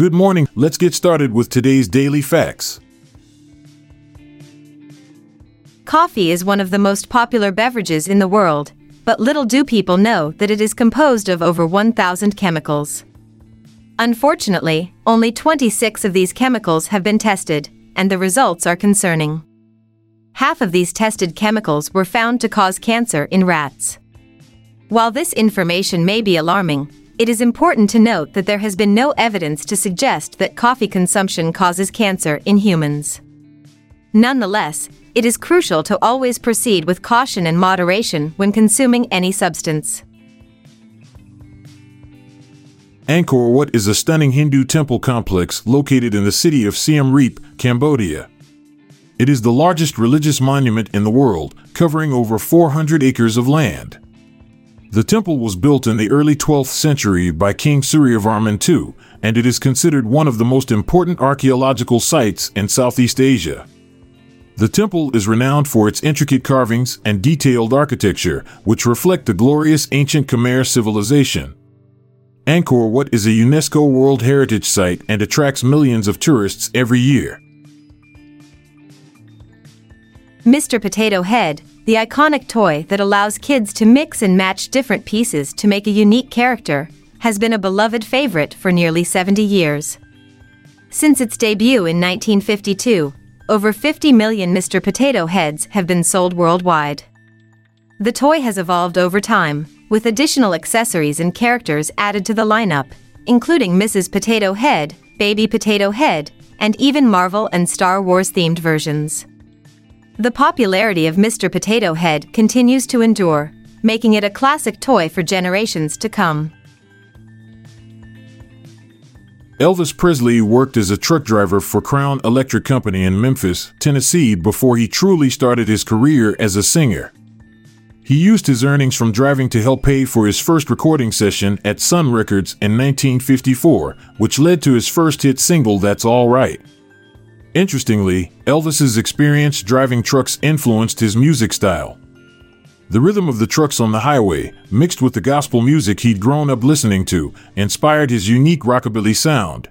Good morning. Let's get started with today's daily facts. Coffee is one of the most popular beverages in the world, but little do people know that it is composed of over 1,000 chemicals. Unfortunately, only 26 of these chemicals have been tested, and the results are concerning. Half of these tested chemicals were found to cause cancer in rats. While this information may be alarming, it is important to note that there has been no evidence to suggest that coffee consumption causes cancer in humans. Nonetheless, it is crucial to always proceed with caution and moderation when consuming any substance. Angkor Wat is a stunning Hindu temple complex located in the city of Siem Reap, Cambodia. It is the largest religious monument in the world, covering over 400 acres of land. The temple was built in the early 12th century by King Suryavarman II, and it is considered one of the most important archaeological sites in Southeast Asia. The temple is renowned for its intricate carvings and detailed architecture, which reflect the glorious ancient Khmer civilization. Angkor Wat is a UNESCO World Heritage Site and attracts millions of tourists every year. Mr. Potato Head, the iconic toy that allows kids to mix and match different pieces to make a unique character, has been a beloved favorite for nearly 70 years. Since its debut in 1952, over 50 million Mr. Potato Heads have been sold worldwide. The toy has evolved over time, with additional accessories and characters added to the lineup, including Mrs. Potato Head, Baby Potato Head, and even Marvel and Star Wars themed versions. The popularity of Mr. Potato Head continues to endure, making it a classic toy for generations to come. Elvis Presley worked as a truck driver for Crown Electric Company in Memphis, Tennessee before he truly started his career as a singer. He used his earnings from driving to help pay for his first recording session at Sun Records in 1954, which led to his first hit single That's All Right. Interestingly, Elvis's experience driving trucks influenced his music style. The rhythm of the trucks on the highway, mixed with the gospel music he'd grown up listening to, inspired his unique rockabilly sound.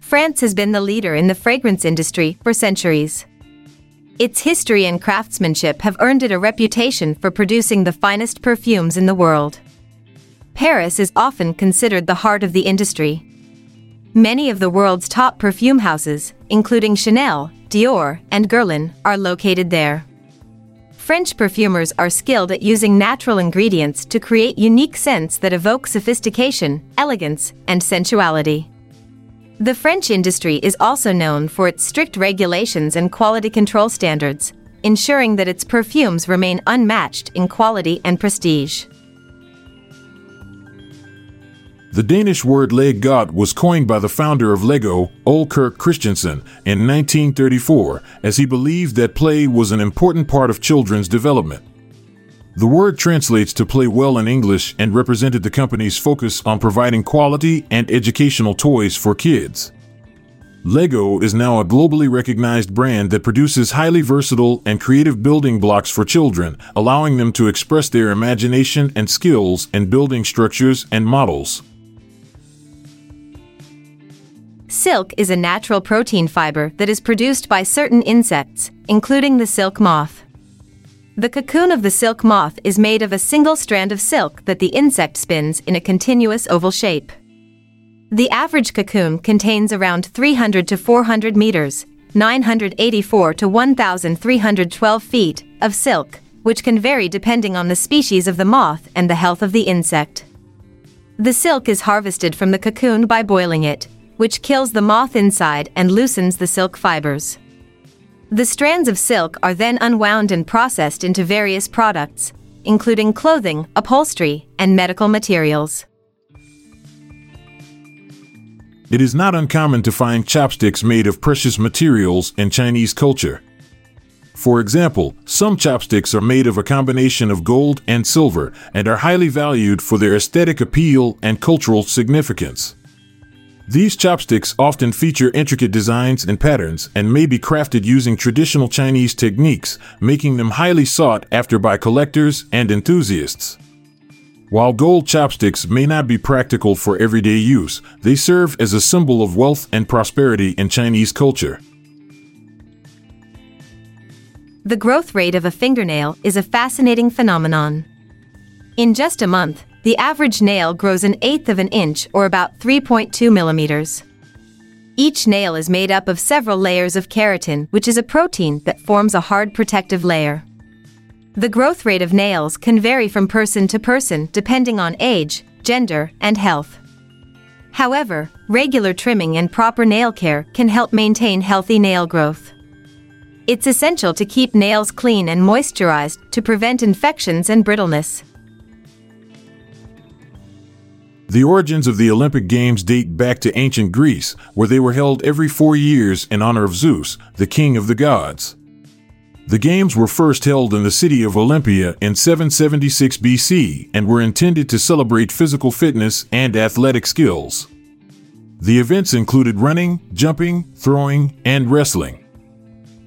France has been the leader in the fragrance industry for centuries. Its history and craftsmanship have earned it a reputation for producing the finest perfumes in the world. Paris is often considered the heart of the industry. Many of the world's top perfume houses, including Chanel, Dior, and Guerlain, are located there. French perfumers are skilled at using natural ingredients to create unique scents that evoke sophistication, elegance, and sensuality. The French industry is also known for its strict regulations and quality control standards, ensuring that its perfumes remain unmatched in quality and prestige. The Danish word leg godt was coined by the founder of Lego, Ole Kirk Christensen, in 1934, as he believed that play was an important part of children's development. The word translates to play well in English and represented the company's focus on providing quality and educational toys for kids. Lego is now a globally recognized brand that produces highly versatile and creative building blocks for children, allowing them to express their imagination and skills in building structures and models. Silk is a natural protein fiber that is produced by certain insects, including the silk moth. The cocoon of the silk moth is made of a single strand of silk that the insect spins in a continuous oval shape. The average cocoon contains around 300 to 400 meters, 984 to 1,312 feet, of silk, which can vary depending on the species of the moth and the health of the insect. The silk is harvested from the cocoon by boiling it, which kills the moth inside and loosens the silk fibers. The strands of silk are then unwound and processed into various products, including clothing, upholstery, and medical materials. It is not uncommon to find chopsticks made of precious materials in Chinese culture. For example, some chopsticks are made of a combination of gold and silver and are highly valued for their aesthetic appeal and cultural significance. These chopsticks often feature intricate designs and patterns and may be crafted using traditional Chinese techniques, making them highly sought after by collectors and enthusiasts. While gold chopsticks may not be practical for everyday use, they serve as a symbol of wealth and prosperity in Chinese culture. The growth rate of a fingernail is a fascinating phenomenon. In just a month, the average nail grows an eighth of an inch or about 3.2 millimeters. Each nail is made up of several layers of keratin, which is a protein that forms a hard protective layer. The growth rate of nails can vary from person to person depending on age, gender, and health. However, regular trimming and proper nail care can help maintain healthy nail growth. It's essential to keep nails clean and moisturized to prevent infections and brittleness. The origins of the Olympic Games date back to ancient Greece, where they were held every four years in honor of Zeus, the king of the gods. The Games were first held in the city of Olympia in 776 BC and were intended to celebrate physical fitness and athletic skills. The events included running, jumping, throwing, and wrestling.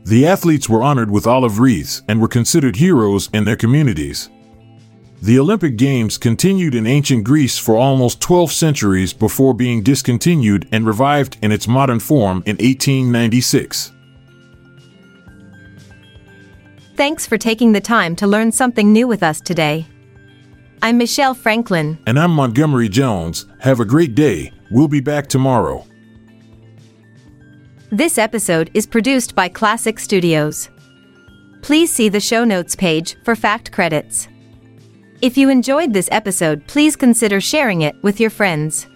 The athletes were honored with olive wreaths and were considered heroes in their communities. The Olympic Games continued in ancient Greece for almost 12 centuries before being discontinued and revived in its modern form in 1896. Thanks for taking the time to learn something new with us today. I'm Michelle Franklin. And I'm Montgomery Jones. Have a great day. We'll be back tomorrow. This episode is produced by Klassic Studios. Please see the show notes page for fact credits. If you enjoyed this episode, please consider sharing it with your friends.